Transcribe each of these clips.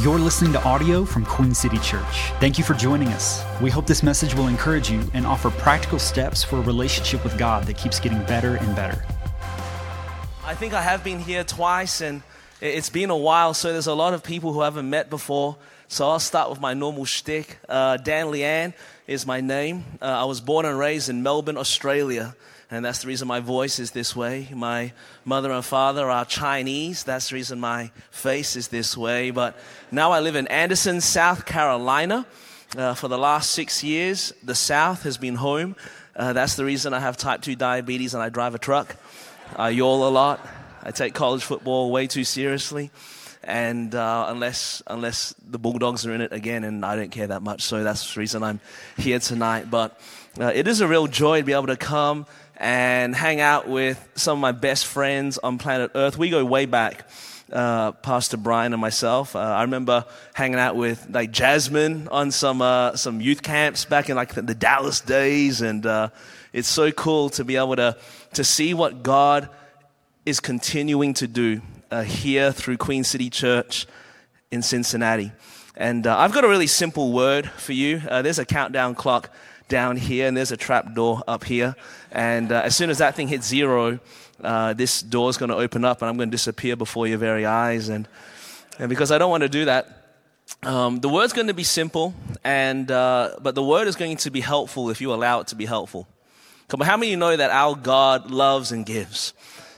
You're listening to audio from Queen City Church. Thank you for joining us. We hope this message will encourage you and offer practical steps for a relationship with God that keeps getting better and better. I think I have been here twice and it's been a while, so there's a lot of people who haven't met before. So I'll start with my normal shtick. Uh, Dan Lian is my name. Uh, I was born and raised in Melbourne, Australia and that's the reason my voice is this way. My mother and father are Chinese. That's the reason my face is this way. But now I live in Anderson, South Carolina. Uh, for the last six years, the South has been home. Uh, that's the reason I have type 2 diabetes and I drive a truck. I yawl a lot. I take college football way too seriously. And uh, unless, unless the Bulldogs are in it again, and I don't care that much, so that's the reason I'm here tonight. But uh, it is a real joy to be able to come and hang out with some of my best friends on planet Earth. We go way back. Uh, Pastor Brian and myself. Uh, I remember hanging out with like Jasmine on some uh, some youth camps back in like the, Dallas days, and uh, it's so cool to be able to to see what God is continuing to do uh, here through Queen City Church in Cincinnati. And uh, I've got a really simple word for you. there's a countdown clock down here, and there's a trap door up here. And uh, as soon as that thing hits zero, uh, this door is going to open up, and I'm going to disappear before your very eyes. And, and because I don't want to do that, um, the word's going to be simple, and, uh, but the word is going to be helpful if you allow it to be helpful. Come on, how many of you know that our God loves and gives?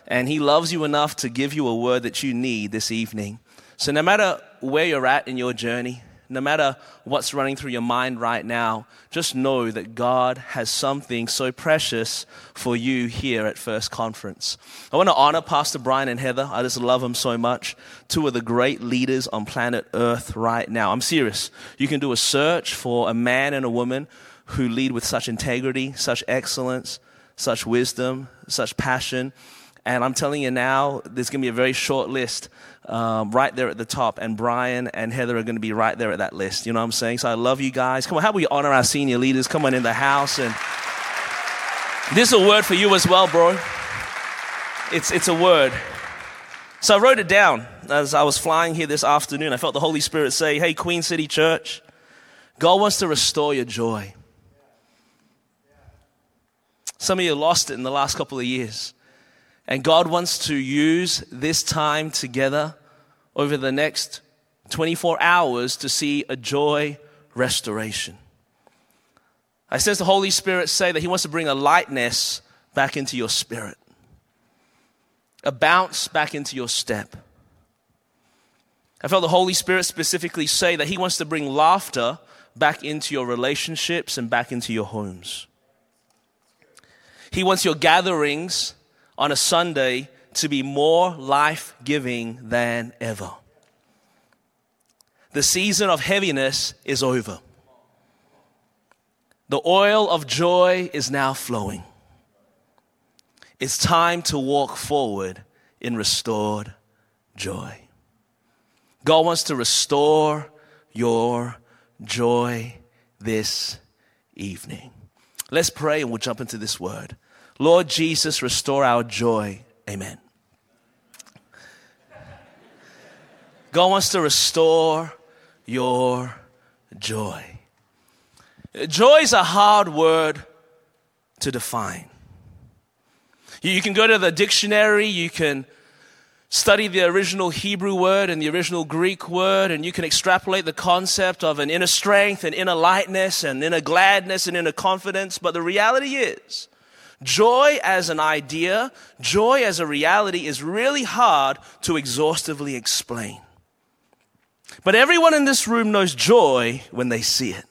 And He loves you enough to give you a word that you need this evening. So, no matter where you're at in your journey, no matter what's running through your mind right now, just know that God has something so precious for you here at First Conference. I want to honor Pastor Brian and Heather. I just love them so much. Two of the great leaders on planet Earth right now. I'm serious. You can do a search for a man and a woman who lead with such integrity, such excellence, such wisdom, such passion. And I'm telling you now, there's going to be a very short list um, right there at the top, and Brian and Heather are going to be right there at that list. You know what I'm saying? So I love you guys. Come on, how we honor our senior leaders? Come on in the house. And this is a word for you as well, bro. It's, it's a word. So I wrote it down as I was flying here this afternoon. I felt the Holy Spirit say, Hey, Queen City Church, God wants to restore your joy. Some of you lost it in the last couple of years. And God wants to use this time together over the next 24 hours to see a joy restoration. I sense the Holy Spirit say that He wants to bring a lightness back into your spirit, a bounce back into your step. I felt the Holy Spirit specifically say that He wants to bring laughter back into your relationships and back into your homes. He wants your gatherings on a Sunday to be more life giving than ever. The season of heaviness is over. The oil of joy is now flowing. It's time to walk forward in restored joy. God wants to restore your joy this evening. Let's pray and we'll jump into this word. Lord Jesus, restore our joy. Amen. God wants to restore your joy. Joy is a hard word to define. You can go to the dictionary, you can study the original Hebrew word and the original Greek word, and you can extrapolate the concept of an inner strength and inner lightness and inner gladness and inner confidence. But the reality is, Joy as an idea, joy as a reality is really hard to exhaustively explain. But everyone in this room knows joy when they see it.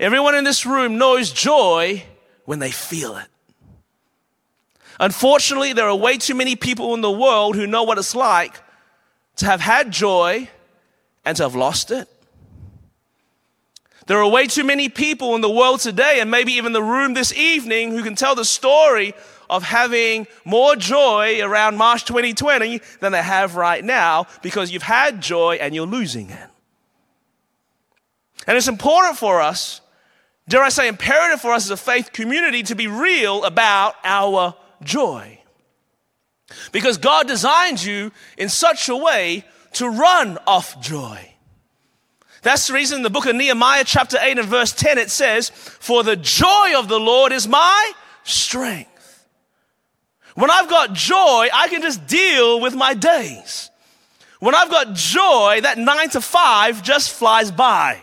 Everyone in this room knows joy when they feel it. Unfortunately, there are way too many people in the world who know what it's like to have had joy and to have lost it. There are way too many people in the world today, and maybe even the room this evening, who can tell the story of having more joy around March 2020 than they have right now because you've had joy and you're losing it. And it's important for us, dare I say, imperative for us as a faith community to be real about our joy. Because God designed you in such a way to run off joy. That's the reason in the book of Nehemiah, chapter 8 and verse 10, it says, For the joy of the Lord is my strength. When I've got joy, I can just deal with my days. When I've got joy, that nine to five just flies by.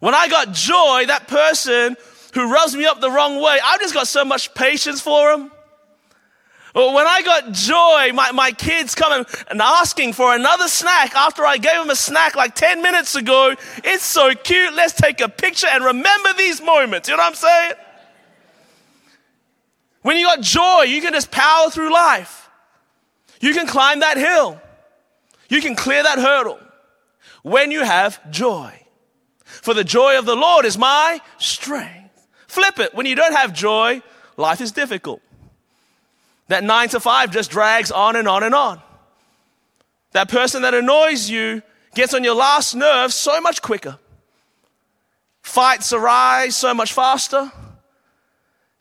When I got joy, that person who rubs me up the wrong way, I've just got so much patience for him. When I got joy, my, my kids coming and asking for another snack after I gave them a snack like 10 minutes ago. It's so cute. Let's take a picture and remember these moments. You know what I'm saying? When you got joy, you can just power through life. You can climb that hill. You can clear that hurdle when you have joy. For the joy of the Lord is my strength. Flip it. When you don't have joy, life is difficult. That nine to five just drags on and on and on. That person that annoys you gets on your last nerve so much quicker. Fights arise so much faster.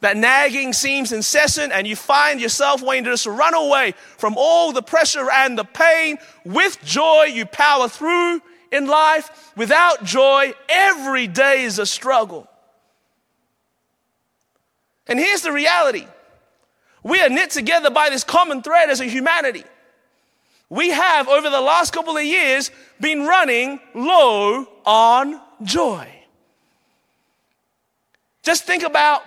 That nagging seems incessant, and you find yourself wanting to just run away from all the pressure and the pain. With joy, you power through in life. Without joy, every day is a struggle. And here's the reality we are knit together by this common thread as a humanity. We have, over the last couple of years, been running low on joy. Just think about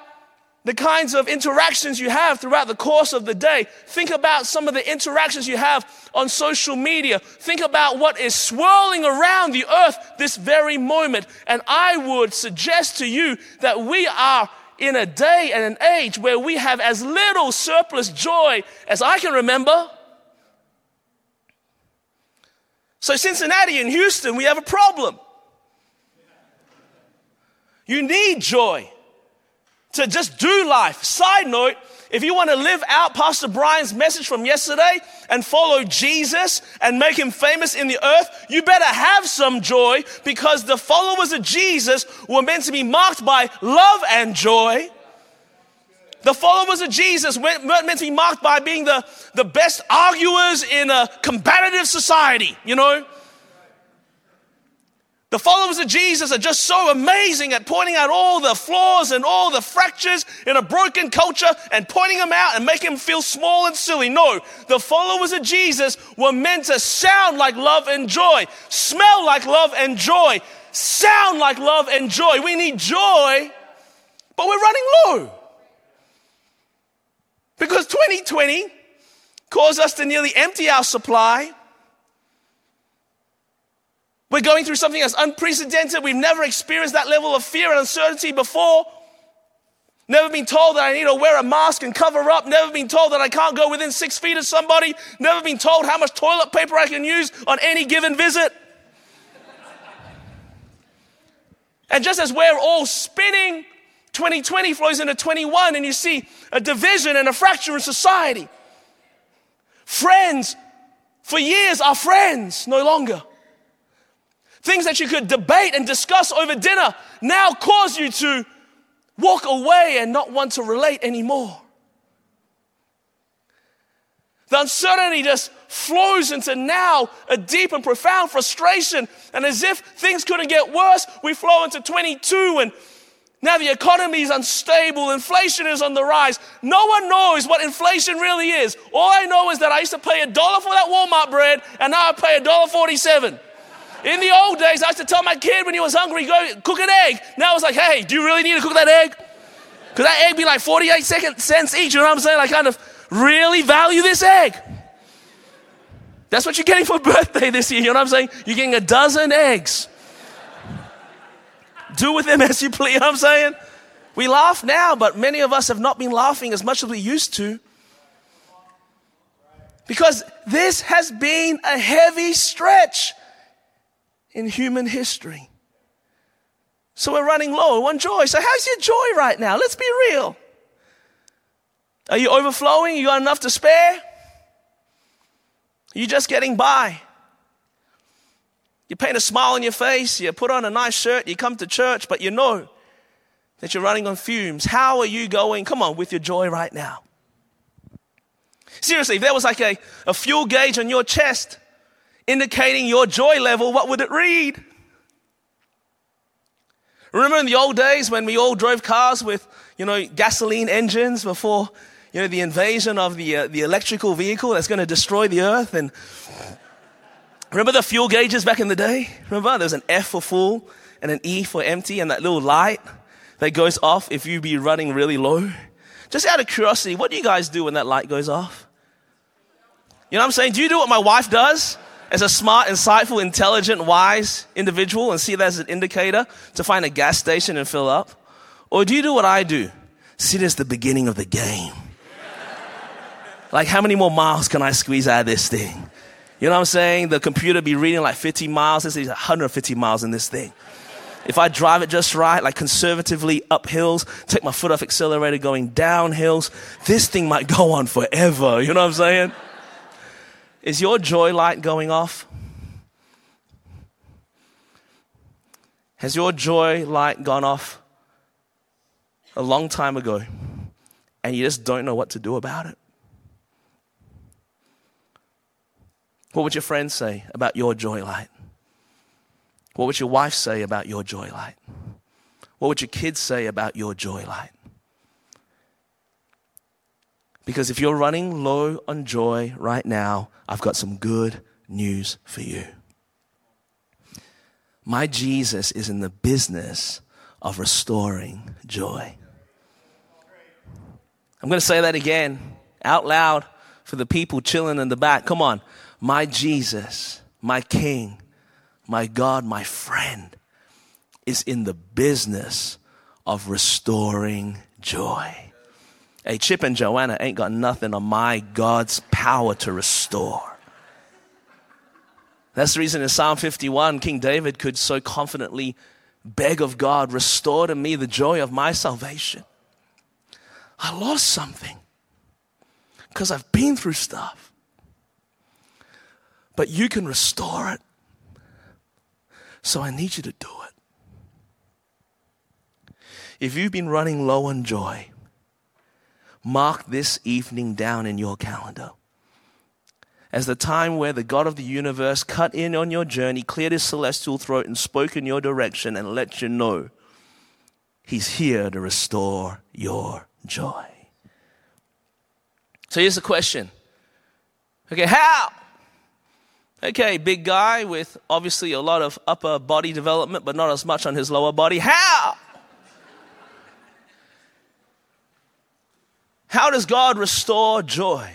the kinds of interactions you have throughout the course of the day. Think about some of the interactions you have on social media. Think about what is swirling around the earth this very moment. And I would suggest to you that we are in a day and an age where we have as little surplus joy as I can remember. So, Cincinnati and Houston, we have a problem. You need joy to just do life. Side note, if you want to live out Pastor Brian's message from yesterday and follow Jesus and make him famous in the earth, you better have some joy because the followers of Jesus were meant to be marked by love and joy. The followers of Jesus weren't meant to be marked by being the, the best arguers in a competitive society, you know? The followers of Jesus are just so amazing at pointing out all the flaws and all the fractures in a broken culture and pointing them out and making them feel small and silly. No, the followers of Jesus were meant to sound like love and joy, smell like love and joy, sound like love and joy. We need joy, but we're running low. Because 2020 caused us to nearly empty our supply we're going through something that's unprecedented. We've never experienced that level of fear and uncertainty before. Never been told that I need to wear a mask and cover up. Never been told that I can't go within six feet of somebody. Never been told how much toilet paper I can use on any given visit. and just as we're all spinning, 2020 flows into 21 and you see a division and a fracture in society. Friends, for years, are friends no longer. Things that you could debate and discuss over dinner now cause you to walk away and not want to relate anymore. The uncertainty just flows into now a deep and profound frustration. And as if things couldn't get worse, we flow into 22 and now the economy is unstable, inflation is on the rise. No one knows what inflation really is. All I know is that I used to pay a dollar for that Walmart bread and now I pay a dollar 47. In the old days, I used to tell my kid when he was hungry, go cook an egg. Now it's like, hey, do you really need to cook that egg? Could that egg be like 48 cents each. You know what I'm saying? I kind of really value this egg. That's what you're getting for birthday this year. You know what I'm saying? You're getting a dozen eggs. Do with them as you please. You know what I'm saying? We laugh now, but many of us have not been laughing as much as we used to. Because this has been a heavy stretch in human history. So we're running low on joy. So, how's your joy right now? Let's be real. Are you overflowing? You got enough to spare? Are you just getting by? You paint a smile on your face, you put on a nice shirt, you come to church, but you know that you're running on fumes. How are you going? Come on, with your joy right now. Seriously, if there was like a, a fuel gauge on your chest, indicating your joy level, what would it read? Remember in the old days when we all drove cars with, you know, gasoline engines before, you know, the invasion of the, uh, the electrical vehicle that's going to destroy the earth? And remember the fuel gauges back in the day? Remember? There's an F for full and an E for empty and that little light that goes off if you be running really low. Just out of curiosity, what do you guys do when that light goes off? You know what I'm saying? Do you do what my wife does? As a smart, insightful, intelligent, wise individual and see that as an indicator to find a gas station and fill up? Or do you do what I do? See this the beginning of the game. like, how many more miles can I squeeze out of this thing? You know what I'm saying? The computer be reading like 50 miles. This is 150 miles in this thing. If I drive it just right, like conservatively up hills, take my foot off accelerator going down hills, this thing might go on forever. You know what I'm saying? Is your joy light going off? Has your joy light gone off a long time ago and you just don't know what to do about it? What would your friends say about your joy light? What would your wife say about your joy light? What would your kids say about your joy light? Because if you're running low on joy right now, I've got some good news for you. My Jesus is in the business of restoring joy. I'm going to say that again out loud for the people chilling in the back. Come on. My Jesus, my King, my God, my friend is in the business of restoring joy. Hey, Chip and Joanna ain't got nothing on my God's power to restore. That's the reason in Psalm 51, King David could so confidently beg of God, Restore to me the joy of my salvation. I lost something because I've been through stuff. But you can restore it. So I need you to do it. If you've been running low on joy, mark this evening down in your calendar as the time where the God of the universe cut in on your journey, cleared his celestial throat, and spoke in your direction and let you know he's here to restore your joy. So here's the question. Okay, how? Okay, big guy with obviously a lot of upper body development, but not as much on his lower body. How? How does God restore joy?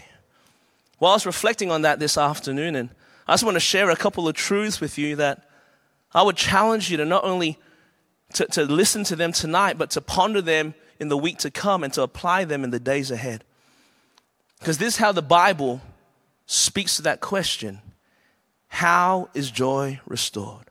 Well, I was reflecting on that this afternoon, and I just want to share a couple of truths with you that I would challenge you to not only to, to listen to them tonight, but to ponder them in the week to come and to apply them in the days ahead. Because this is how the Bible speaks to that question How is joy restored?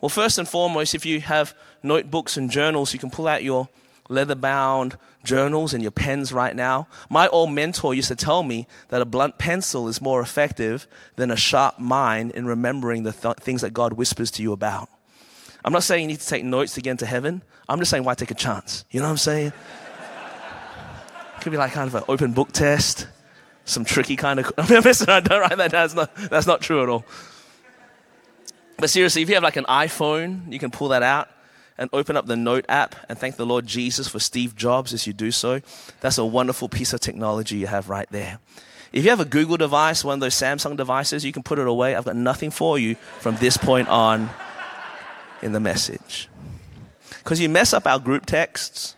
Well, first and foremost, if you have notebooks and journals, you can pull out your leather bound journals and your pens right now. My old mentor used to tell me that a blunt pencil is more effective than a sharp mind in remembering the th- things that God whispers to you about. I'm not saying you need to take notes to get into heaven. I'm just saying why take a chance? You know what I'm saying? It could be like kind of an open book test, some tricky kind of. Listen, I don't write that down. That's not, that's not true at all. But seriously, if you have like an iPhone, you can pull that out and open up the Note app and thank the Lord Jesus for Steve Jobs as you do so. That's a wonderful piece of technology you have right there. If you have a Google device, one of those Samsung devices, you can put it away. I've got nothing for you from this point on in the message. Because you mess up our group texts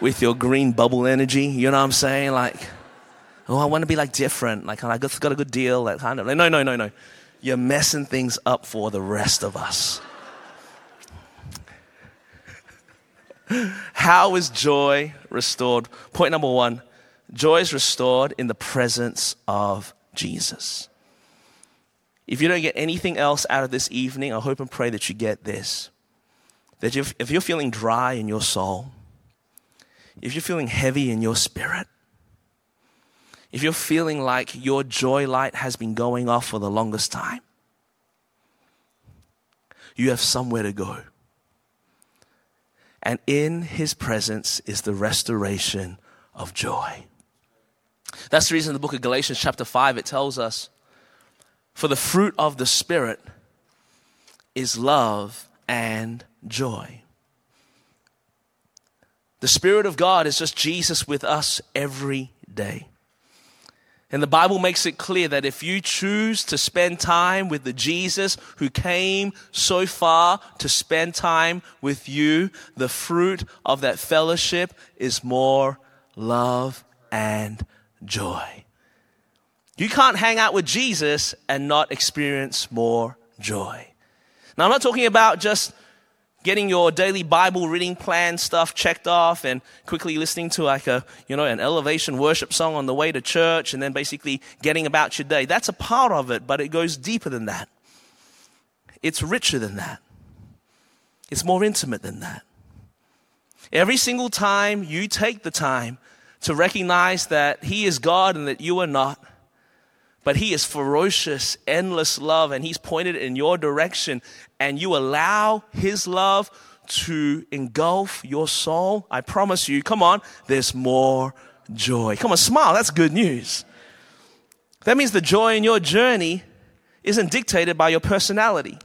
with your green bubble energy, you know what I'm saying? Like, oh, I want to be like different. Like, I got a good deal. That kind of. Like, no, no, no, no. You're messing things up for the rest of us. How is joy restored? Point number one joy is restored in the presence of Jesus. If you don't get anything else out of this evening, I hope and pray that you get this. That if, you're feeling dry in your soul, if you're feeling heavy in your spirit, if you're feeling like your joy light has been going off for the longest time, you have somewhere to go. And in his presence is the restoration of joy. That's the reason in the book of Galatians, chapter 5, it tells us For the fruit of the Spirit is love and joy. The Spirit of God is just Jesus with us every day. And the Bible makes it clear that if you choose to spend time with the Jesus who came so far to spend time with you, the fruit of that fellowship is more love and joy. You can't hang out with Jesus and not experience more joy. Now, I'm not talking about just getting your daily Bible reading plan stuff checked off and quickly listening to like a, you know, an elevation worship song on the way to church and then basically getting about your day. That's a part of it, but it goes deeper than that. It's richer than that. It's more intimate than that. Every single time you take the time to recognize that He is God and that you are not, but He is ferocious, endless love, and He's pointed in your direction, and you allow His love to engulf your soul, I promise you, come on, there's more joy. Come on, smile, that's good news. That means the joy in your journey isn't dictated by your personality.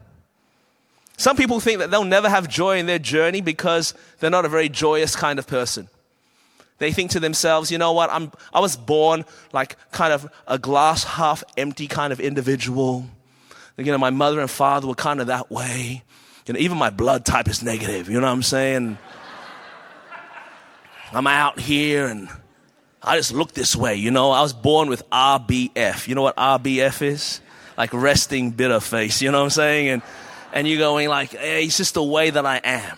Some people think that they'll never have joy in their journey because they're not a very joyous kind of person. They think to themselves, you know what, I'm, I was born like kind of a glass half empty kind of individual. You know, my mother and father were kind of that way. You know, even my blood type is negative, you know what I'm saying? I'm out here and I just look this way, you know. I was born with RBF. You know what RBF is? Like resting bitter face, you know what I'm saying? And, and you're going like, hey, it's just the way that I am.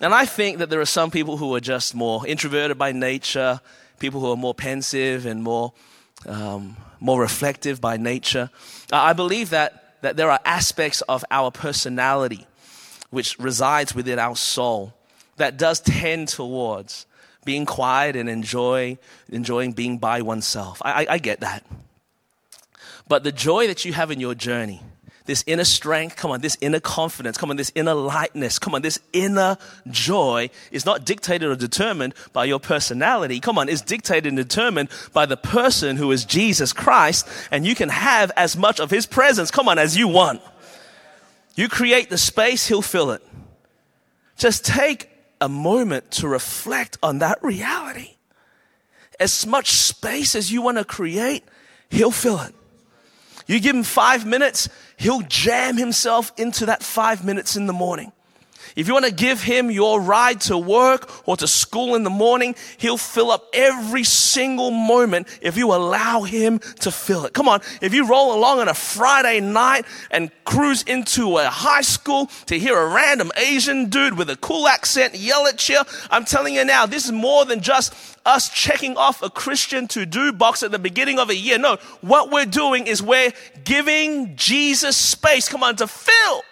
And I think that there are some people who are just more introverted by nature, people who are more pensive and more, um, more reflective by nature. I believe that, that there are aspects of our personality which resides within our soul that does tend towards being quiet and enjoy, enjoying being by oneself. I, I, I get that. But the joy that you have in your journey, this inner strength, come on, this inner confidence, come on, this inner lightness, come on, this inner joy is not dictated or determined by your personality. Come on, it's dictated and determined by the person who is Jesus Christ, and you can have as much of his presence, come on, as you want. You create the space, he'll fill it. Just take a moment to reflect on that reality. As much space as you want to create, he'll fill it. You give him five minutes, he'll jam himself into that five minutes in the morning. If you want to give him your ride to work or to school in the morning, he'll fill up every single moment if you allow him to fill it. Come on, if you roll along on a Friday night and cruise into a high school to hear a random Asian dude with a cool accent yell at you, I'm telling you now, this is more than just us checking off a Christian to do box at the beginning of a year. No, what we're doing is we're giving Jesus space, come on, to fill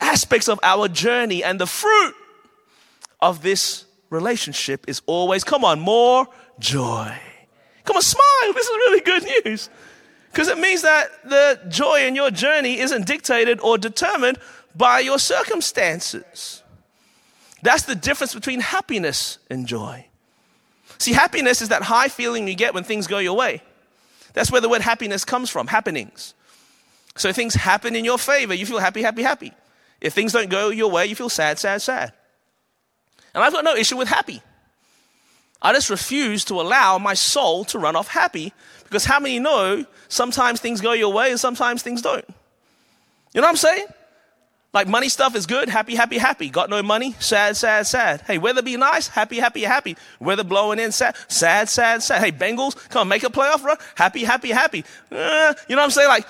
aspects of our journey and the fruit of this relationship is always, come on, more joy. Come on, smile. This is really good news. Because it means that the joy in your journey isn't dictated or determined by your circumstances. That's the difference between happiness and joy. See, happiness is that high feeling you get when things go your way. That's where the word happiness comes from, happenings. So things happen in your favor, you feel happy, happy, happy. If things don't go your way, you feel sad, sad, sad. And I've got no issue with happy. I just refuse to allow my soul to run off happy because how many know sometimes things go your way and sometimes things don't? You know what I'm saying? Like money stuff is good, happy, happy, happy. Got no money, sad, sad, sad. Hey, weather be nice, happy, happy, happy. Weather blowing in, sad, sad, sad, sad. Hey, Bengals, come on, make a playoff run, happy, happy, happy. Uh, you know what I'm saying? Like,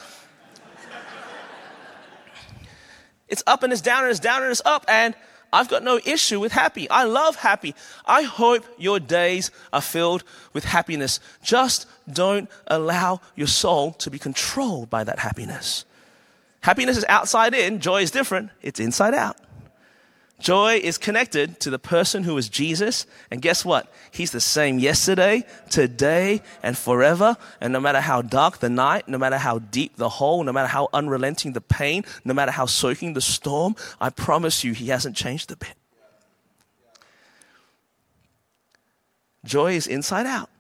it's up and it's down and it's down and it's up. And I've got no issue with happy. I love happy. I hope your days are filled with happiness. Just don't allow your soul to be controlled by that happiness. Happiness is outside in, joy is different, it's inside out. Joy is connected to the person who is Jesus. And guess what? He's the same yesterday, today, and forever. And no matter how dark the night, no matter how deep the hole, no matter how unrelenting the pain, no matter how soaking the storm, I promise you, he hasn't changed a bit. Joy is inside out.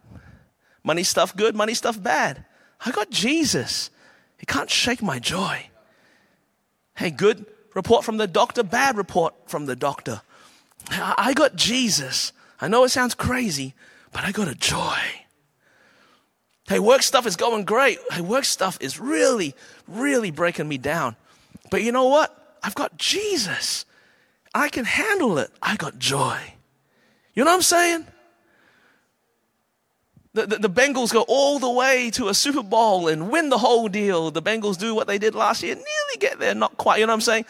Money stuff good, money stuff bad. I got Jesus. He can't shake my joy. Hey, good report from the doctor, bad report from the doctor. I got Jesus. I know it sounds crazy, but I got a joy. Hey, work stuff is going great. Hey, work stuff is really, really breaking me down. But you know what? I've got Jesus. I can handle it. I got joy. You know what I'm saying? The, the, the, Bengals go all the way to a Super Bowl and win the whole deal. The Bengals do what they did last year, nearly get there, not quite. You know what I'm saying?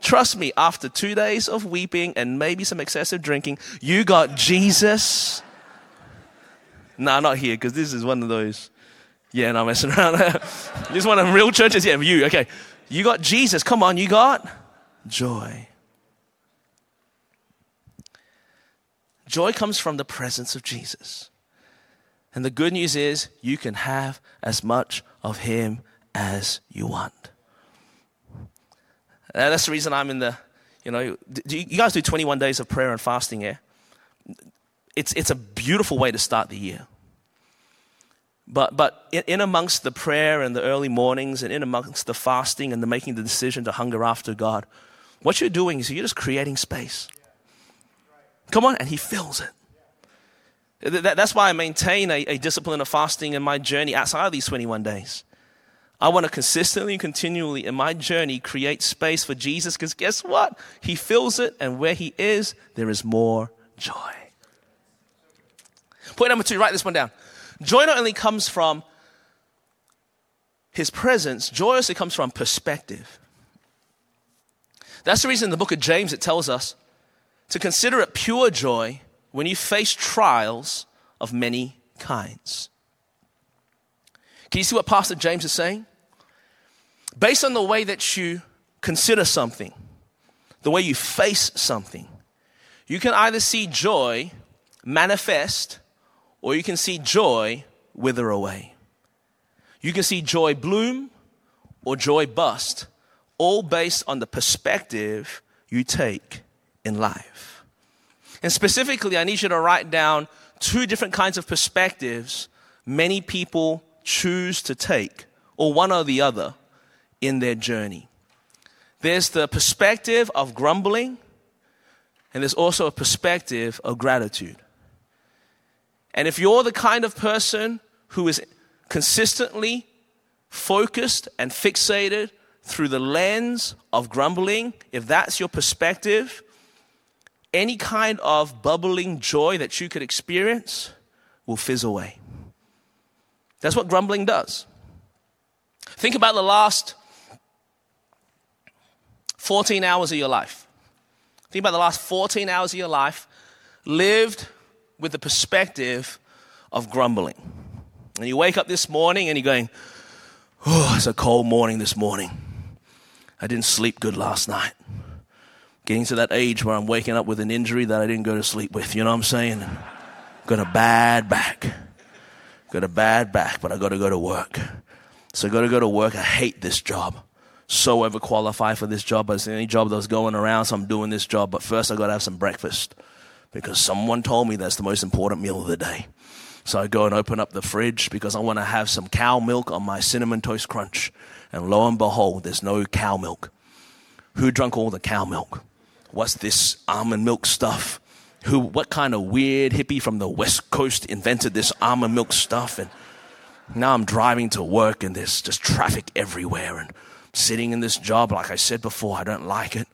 Trust me, after two days of weeping and maybe some excessive drinking, you got Jesus. nah, not here, because this is one of those. Yeah, no, I'm messing around. this is one of real churches. Yeah, you. Okay. You got Jesus. Come on, you got joy. Joy comes from the presence of Jesus. And the good news is you can have as much of Him as you want. And that's the reason I'm in the, you know, you guys do 21 days of prayer and fasting, yeah? It's, it's a beautiful way to start the year. But, but in, in, amongst the prayer and the early mornings and in amongst the fasting and the making the decision to hunger after God, what you're doing is you're just creating space. Come on, and He fills it. That's why I maintain a, a discipline of fasting in my journey outside of these 21 days. I want to consistently and continually in my journey create space for Jesus because guess what? He fills it, and where He is, there is more joy. Point number two, write this one down. Joy not only comes from His presence, joy also comes from perspective. That's the reason in the book of James it tells us to consider it pure joy when you face trials of many kinds. Can you see what Pastor James is saying? Based on the way that you consider something, the way you face something, you can either see joy manifest or you can see joy wither away. You can see joy bloom or joy bust, all based on the perspective you take in life. And specifically, I need you to write down two different kinds of perspectives many people choose to take, or one or the other, in their journey. There's the perspective of grumbling, and there's also a perspective of gratitude. And if you're the kind of person who is consistently focused and fixated through the lens of grumbling, if that's your perspective, any kind of bubbling joy that you could experience will fizz away. That's what grumbling does. Think about the last 14 hours of your life. Think about the last 14 hours of your life lived with the perspective of grumbling. And you wake up this morning and you're going, Oh, it's a cold morning this morning. I didn't sleep good last night. Getting to that age where I'm waking up with an injury that I didn't go to sleep with. You know what I'm saying? Got a bad back. Got a bad back, but I got to go to work. So I got to go to work. I hate this job. So overqualified for this job. but It's the only job that was going around, so I'm doing this job. But first, I got to have some breakfast because someone told me that's the most important meal of the day. So I go and open up the fridge because I want to have some cow milk on my cinnamon toast crunch. And lo and behold, there's no cow milk. Who drank all the cow milk? What's this almond milk stuff? Who, what kind of weird hippie from the West Coast invented this almond milk stuff? And now I'm driving to work and there's just traffic everywhere and sitting in this job. Like I said before, I don't like it.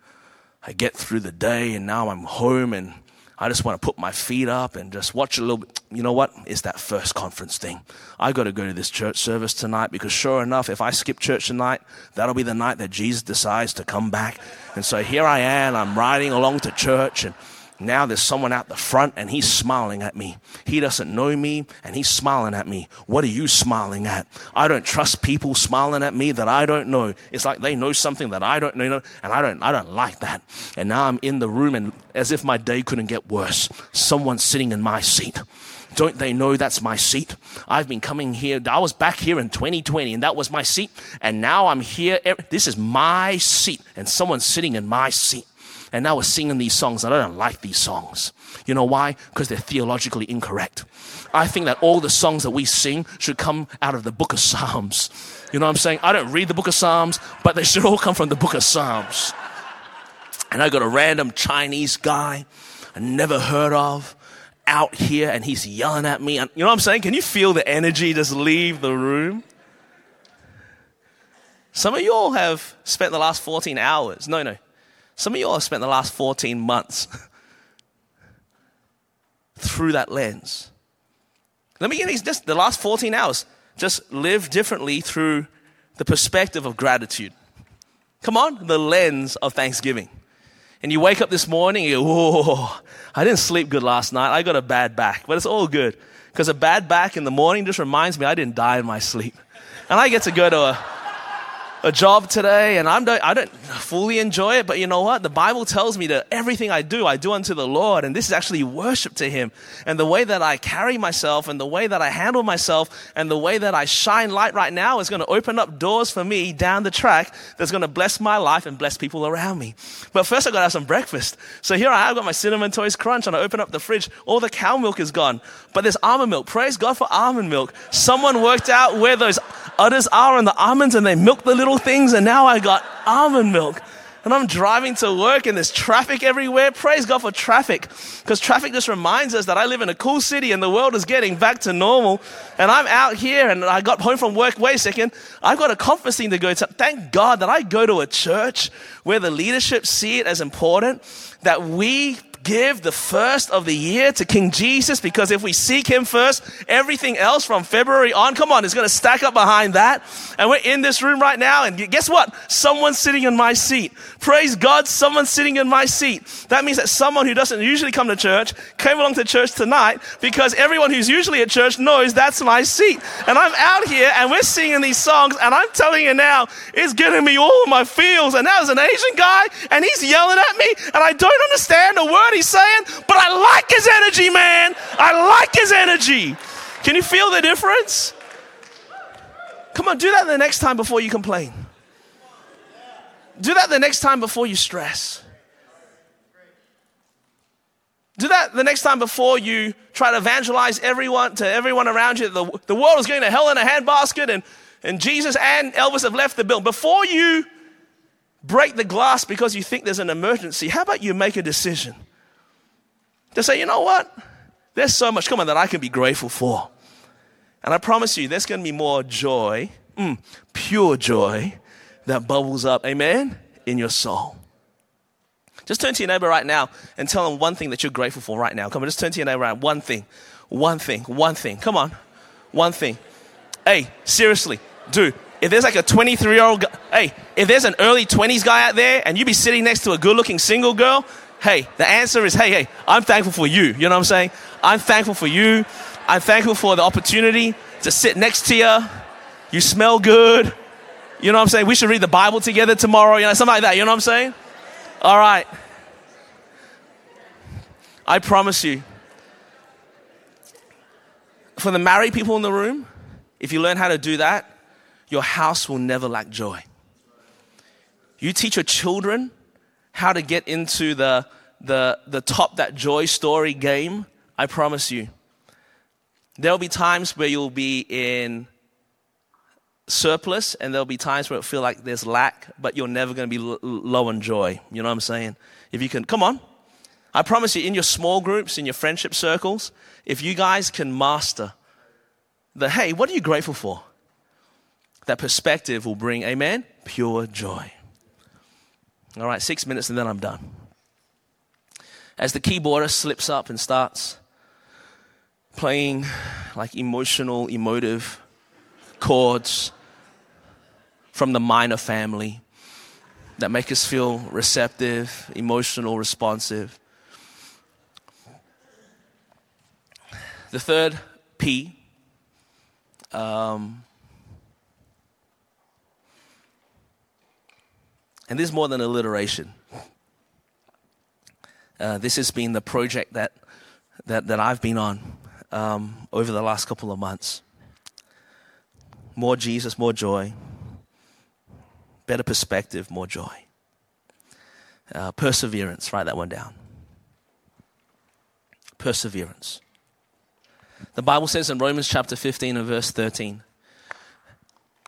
I get through the day and now I'm home and I just want to put my feet up and just watch a little bit. You know what? It's that first conference thing. I got to go to this church service tonight because sure enough, if I skip church tonight, that'll be the night that Jesus decides to come back. And so here I am. I'm riding along to church and now there's someone out the front and he's smiling at me. He doesn't know me and he's smiling at me. What are you smiling at? I don't trust people smiling at me that I don't know. It's like they know something that I don't know and I don't I don't like that. And now I'm in the room and as if my day couldn't get worse. Someone's sitting in my seat. Don't they know that's my seat? I've been coming here. I was back here in 2020 and that was my seat. And now I'm here. This is my seat and someone's sitting in my seat. And now we're singing these songs, and I don't like these songs. You know why? Because they're theologically incorrect. I think that all the songs that we sing should come out of the book of Psalms. You know what I'm saying? I don't read the book of Psalms, but they should all come from the book of Psalms. And I got a random Chinese guy I never heard of out here and he's yelling at me. And you know what I'm saying? Can you feel the energy just leave the room? Some of you all have spent the last 14 hours. No, no. Some of you all have spent the last 14 months through that lens. Let me get these, just the last 14 hours. Just live differently through the perspective of gratitude. Come on, the lens of thanksgiving. And you wake up this morning you go, whoa, I didn't sleep good last night. I got a bad back, but it's all good. Because a bad back in the morning just reminds me I didn't die in my sleep. And I get to go to a a job today and I'm, I don't fully enjoy it, but you know what? The Bible tells me that everything I do, I do unto the Lord. And this is actually worship to Him. And the way that I carry myself and the way that I handle myself and the way that I shine light right now is going to open up doors for me down the track that's going to bless my life and bless people around me. But first I've got to have some breakfast. So here I have got my Cinnamon Toast Crunch and I open up the fridge. All the cow milk is gone, but there's almond milk. Praise God for almond milk. Someone worked out where those udders are in the almonds and they milk the little things and now I got almond milk. And I'm driving to work and there's traffic everywhere. Praise God for traffic. Because traffic just reminds us that I live in a cool city and the world is getting back to normal. And I'm out here and I got home from work. Wait a second. I've got a conferencing to go to. Thank God that I go to a church where the leadership see it as important that we give the first of the year to King Jesus because if we seek Him first, everything else from February on, come on, is going to stack up behind that. And we're in this room right now, and guess what? Someone's sitting in my seat. Praise God, someone's sitting in my seat. That means that someone who doesn't usually come to church came along to church tonight because everyone who's usually at church knows that's my seat. And I'm out here, and we're singing these songs, and I'm telling you now, it's getting me all my feels. And now there's an Asian guy, and he's yelling at me, and I don't understand a word what he's saying, but I like his energy, man. I like his energy. Can you feel the difference? Come on, do that the next time before you complain. Do that the next time before you stress. Do that the next time before you try to evangelize everyone to everyone around you. The, the world is going to hell in a handbasket and, and Jesus and Elvis have left the building. Before you break the glass because you think there's an emergency, how about you make a decision? To say, you know what? There's so much, come on, that I can be grateful for. And I promise you, there's going to be more joy, mm, pure joy, that bubbles up, amen, in your soul. Just turn to your neighbor right now and tell them one thing that you're grateful for right now. Come on, just turn to your neighbor right One thing. One thing. One thing. Come on. One thing. Hey, seriously, dude, if there's like a 23 year old, hey, if there's an early 20s guy out there and you be sitting next to a good looking single girl, hey, the answer is, hey, hey, I'm thankful for you. You know what I'm saying? I'm thankful for you. I'm thankful for the opportunity to sit next to you. You smell good. You know what I'm saying? We should read the Bible together tomorrow, you know, something like that. You know what I'm saying? All right. I promise you, for the married people in the room, if you learn how to do that, your house will never lack joy. You teach your children how to get into the, the, the top that joy story game, I promise you. There'll be times where you'll be in surplus, and there'll be times where it'll feel like there's lack, but you're never going to be l- low on joy. You know what I'm saying? If you can, come on. I promise you, in your small groups, in your friendship circles, if you guys can master the hey, what are you grateful for? That perspective will bring, amen, pure joy. All right, six minutes and then I'm done. As the keyboardist slips up and starts playing like emotional, emotive chords from the minor family that make us feel receptive, emotional, responsive. The third P um, And this is more than alliteration. Uh, this has been the project that, that, that I've been on um, over the last couple of months. More Jesus, more joy. Better perspective, more joy. Uh, perseverance, write that one down. Perseverance. The Bible says in Romans chapter 15 and verse 13,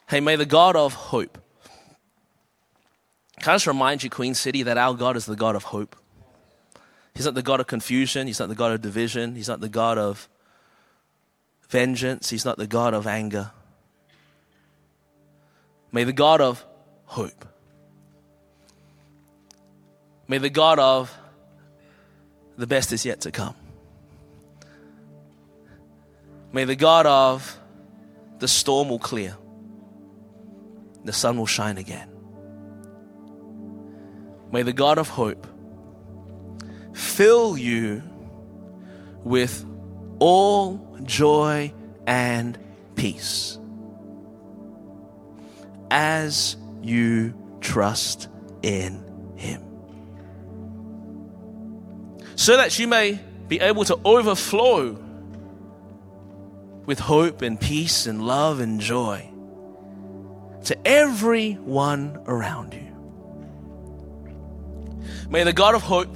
Hey, may the God of hope. Can I just remind you, Queen City, that our God is the God of hope? He's not the God of confusion. He's not the God of division. He's not the God of vengeance. He's not the God of anger. May the God of hope. May the God of the best is yet to come. May the God of the storm will clear the sun will shine again. May the God of hope fill you with all joy and peace as you trust in Him. So that you may be able to overflow with hope and peace and love and joy to everyone around you. May the God of hope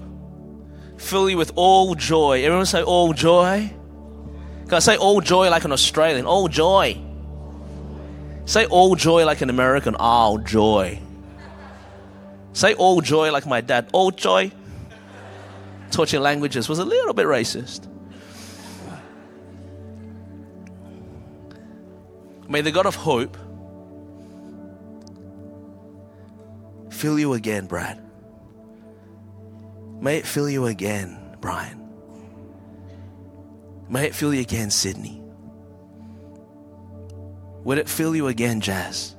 fill you with all joy. Everyone say all joy. Can I say all joy like an Australian? All joy. Say all joy like an American. All joy. Say all joy like my dad. All joy. Torture languages was a little bit racist. May the God of hope fill you again, Brad. May it fill you again, Brian. May it fill you again, Sydney. Would it fill you again, Jazz?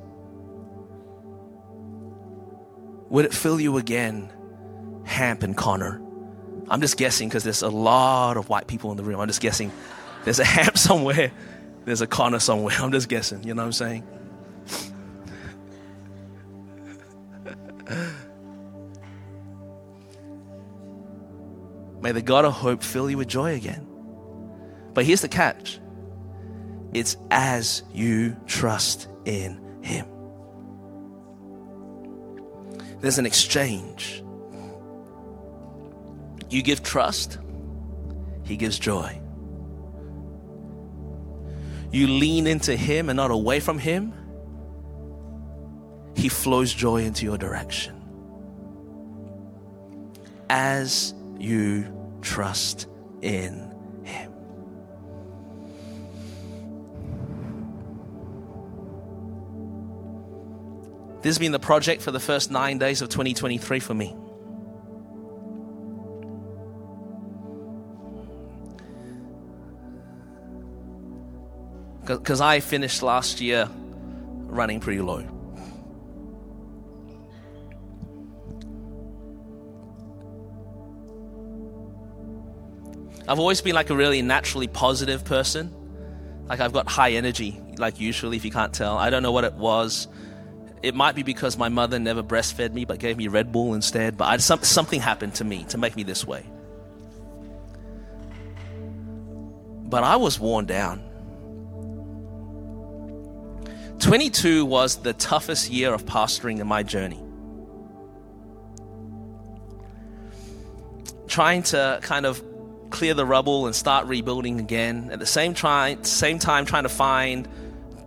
Would it fill you again, Hamp and Connor? I'm just guessing because there's a lot of white people in the room. I'm just guessing there's a Hamp somewhere, there's a Connor somewhere. I'm just guessing, you know what I'm saying? May the God of hope fill you with joy again. But here's the catch it's as you trust in Him. There's an exchange. You give trust, He gives joy. You lean into Him and not away from Him, He flows joy into your direction. As you trust in Him. This has been the project for the first nine days of 2023 for me. Because I finished last year running pretty low. I've always been like a really naturally positive person. Like I've got high energy, like usually, if you can't tell. I don't know what it was. It might be because my mother never breastfed me but gave me Red Bull instead. But I, some, something happened to me to make me this way. But I was worn down. 22 was the toughest year of pastoring in my journey. Trying to kind of clear the rubble and start rebuilding again. At the same time, same time trying to find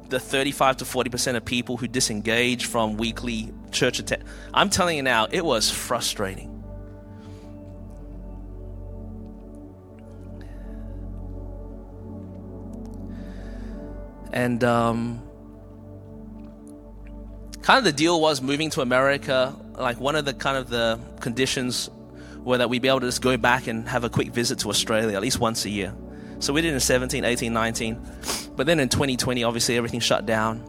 the 35 to 40% of people who disengage from weekly church attendance. I'm telling you now, it was frustrating. And um, kind of the deal was moving to America. Like one of the kind of the conditions were that we'd be able to just go back and have a quick visit to Australia at least once a year. So we did in 17, 18, 19. But then in 2020, obviously everything shut down.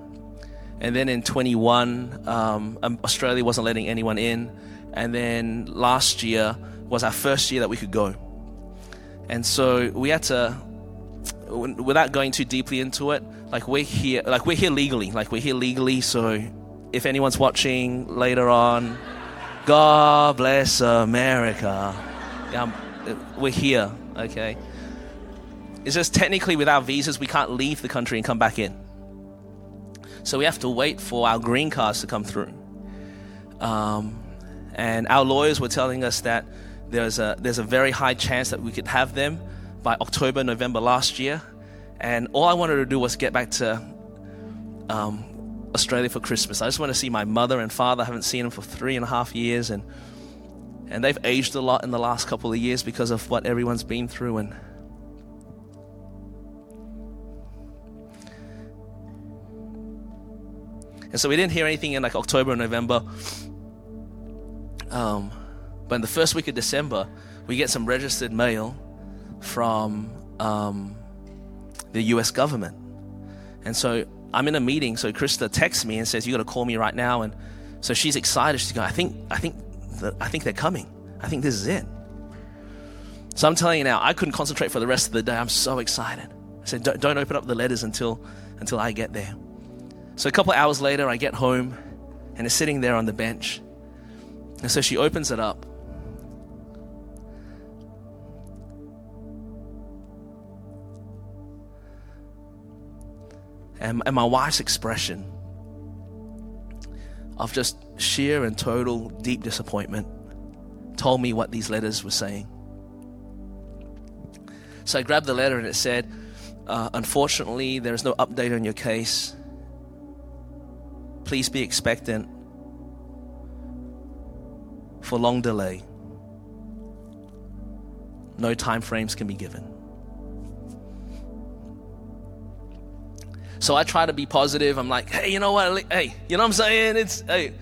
And then in 21, um, um, Australia wasn't letting anyone in. And then last year was our first year that we could go. And so we had to, without going too deeply into it, like we're here, like we're here legally, like we're here legally. So if anyone's watching later on, God bless America. Yeah, we're here, okay? It's just technically without visas, we can't leave the country and come back in. So we have to wait for our green cards to come through. Um, And our lawyers were telling us that there's a, there's a very high chance that we could have them by October, November last year. And all I wanted to do was get back to um, Australia for Christmas. I just want to see my mother and father. I haven't seen them for three and a half years. And, and they've aged a lot in the last couple of years because of what everyone's been through. And And so we didn't hear anything in like October or November. Um, but in the first week of December, we get some registered mail from um, the US government. And so I'm in a meeting, so Krista texts me and says, You gotta call me right now. And so she's excited. She's going, I think, I think, I think they're coming. I think this is it. So I'm telling you now, I couldn't concentrate for the rest of the day. I'm so excited. I said, Don't, don't open up the letters until until I get there. So a couple hours later, I get home and it's sitting there on the bench. And so she opens it up. And, and my wife's expression of just sheer and total deep disappointment told me what these letters were saying. So I grabbed the letter and it said, uh, Unfortunately, there is no update on your case. Please be expectant for long delay. No time frames can be given. So I try to be positive. I'm like, hey, you know what? Hey, you know what I'm saying? It's hey,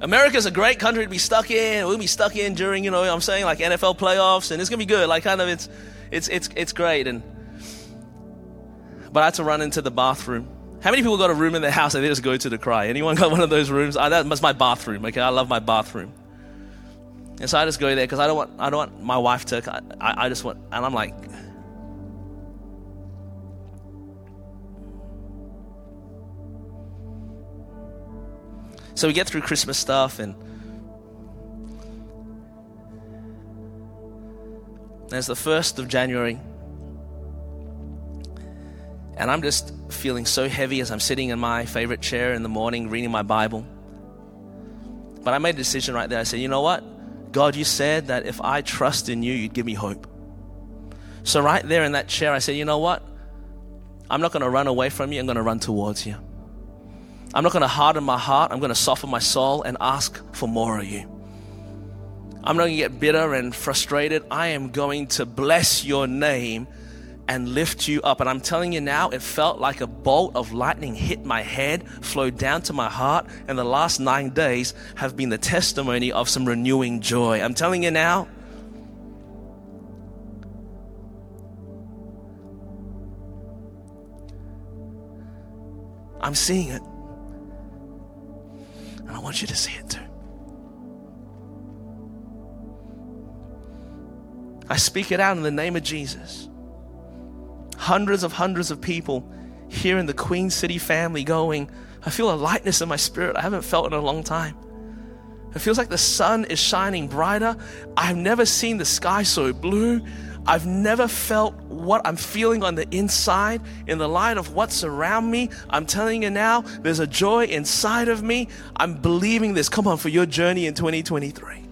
America's a great country to be stuck in. We'll be stuck in during, you know, I'm saying like NFL playoffs, and it's gonna be good. Like kind of, it's, it's, it's, it's great. And but I had to run into the bathroom how many people got a room in their house and they just go to the cry? Anyone got one of those rooms? I, that's my bathroom. Okay, I love my bathroom. And so I just go there because I don't want I don't want my wife to. I, I just want, and I'm like. So we get through Christmas stuff and there's the 1st of January and I'm just feeling so heavy as I'm sitting in my favorite chair in the morning reading my Bible. But I made a decision right there. I said, you know what? God, you said that if I trust in you, you'd give me hope. So, right there in that chair, I said, you know what? I'm not going to run away from you, I'm going to run towards you. I'm not going to harden my heart, I'm going to soften my soul and ask for more of you. I'm not going to get bitter and frustrated. I am going to bless your name and lift you up. And I'm telling you now, it felt like a bolt of lightning hit my head, flowed down to my heart, and the last nine days have been the testimony of some renewing joy. I'm telling you now. I'm seeing it. And I want you to see it too. I speak it out in the name of Jesus hundreds of hundreds of people here in the Queen City family going, I feel a lightness in my spirit I haven't felt in a long time. It feels like the sun is shining brighter. I've never seen the sky so blue. I've never felt what I'm feeling on the inside in the light of what's around me. I'm telling you now, there's a joy inside of me. I'm believing this. Come on, for your journey in 2023.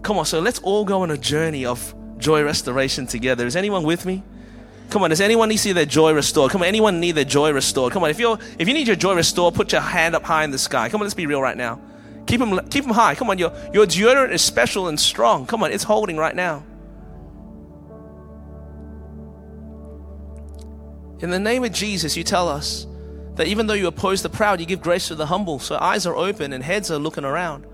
Come on, so let's all go on a journey of joy restoration together. Is anyone with me? Come on, does anyone need to see their joy restored? Come on, anyone need their joy restored? Come on, if you're if you need your joy restored, put your hand up high in the sky. Come on, let's be real right now. Keep them keep them high. Come on, your your deodorant is special and strong. Come on, it's holding right now. In the name of Jesus, you tell us that even though you oppose the proud, you give grace to the humble. So eyes are open and heads are looking around.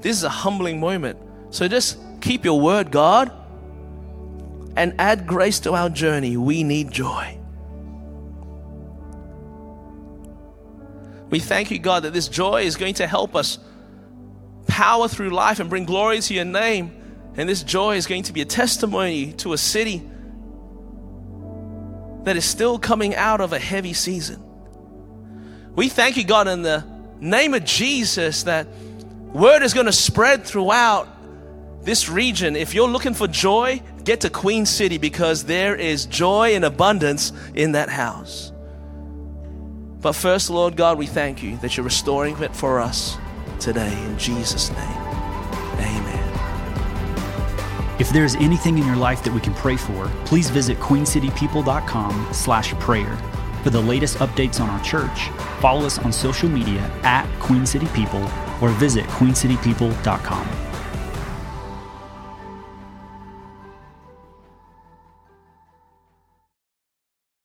This is a humbling moment. So just keep your word, God, and add grace to our journey. We need joy. We thank you, God, that this joy is going to help us power through life and bring glory to your name. And this joy is going to be a testimony to a city that is still coming out of a heavy season. We thank you, God, in the name of Jesus, that Word is going to spread throughout this region. If you're looking for joy, get to Queen City because there is joy and abundance in that house. But first, Lord God, we thank you that you're restoring it for us today. In Jesus' name, amen. If there's anything in your life that we can pray for, please visit queencitypeople.com slash prayer. For the latest updates on our church, follow us on social media at Queen City People or visit queencitypeople.com.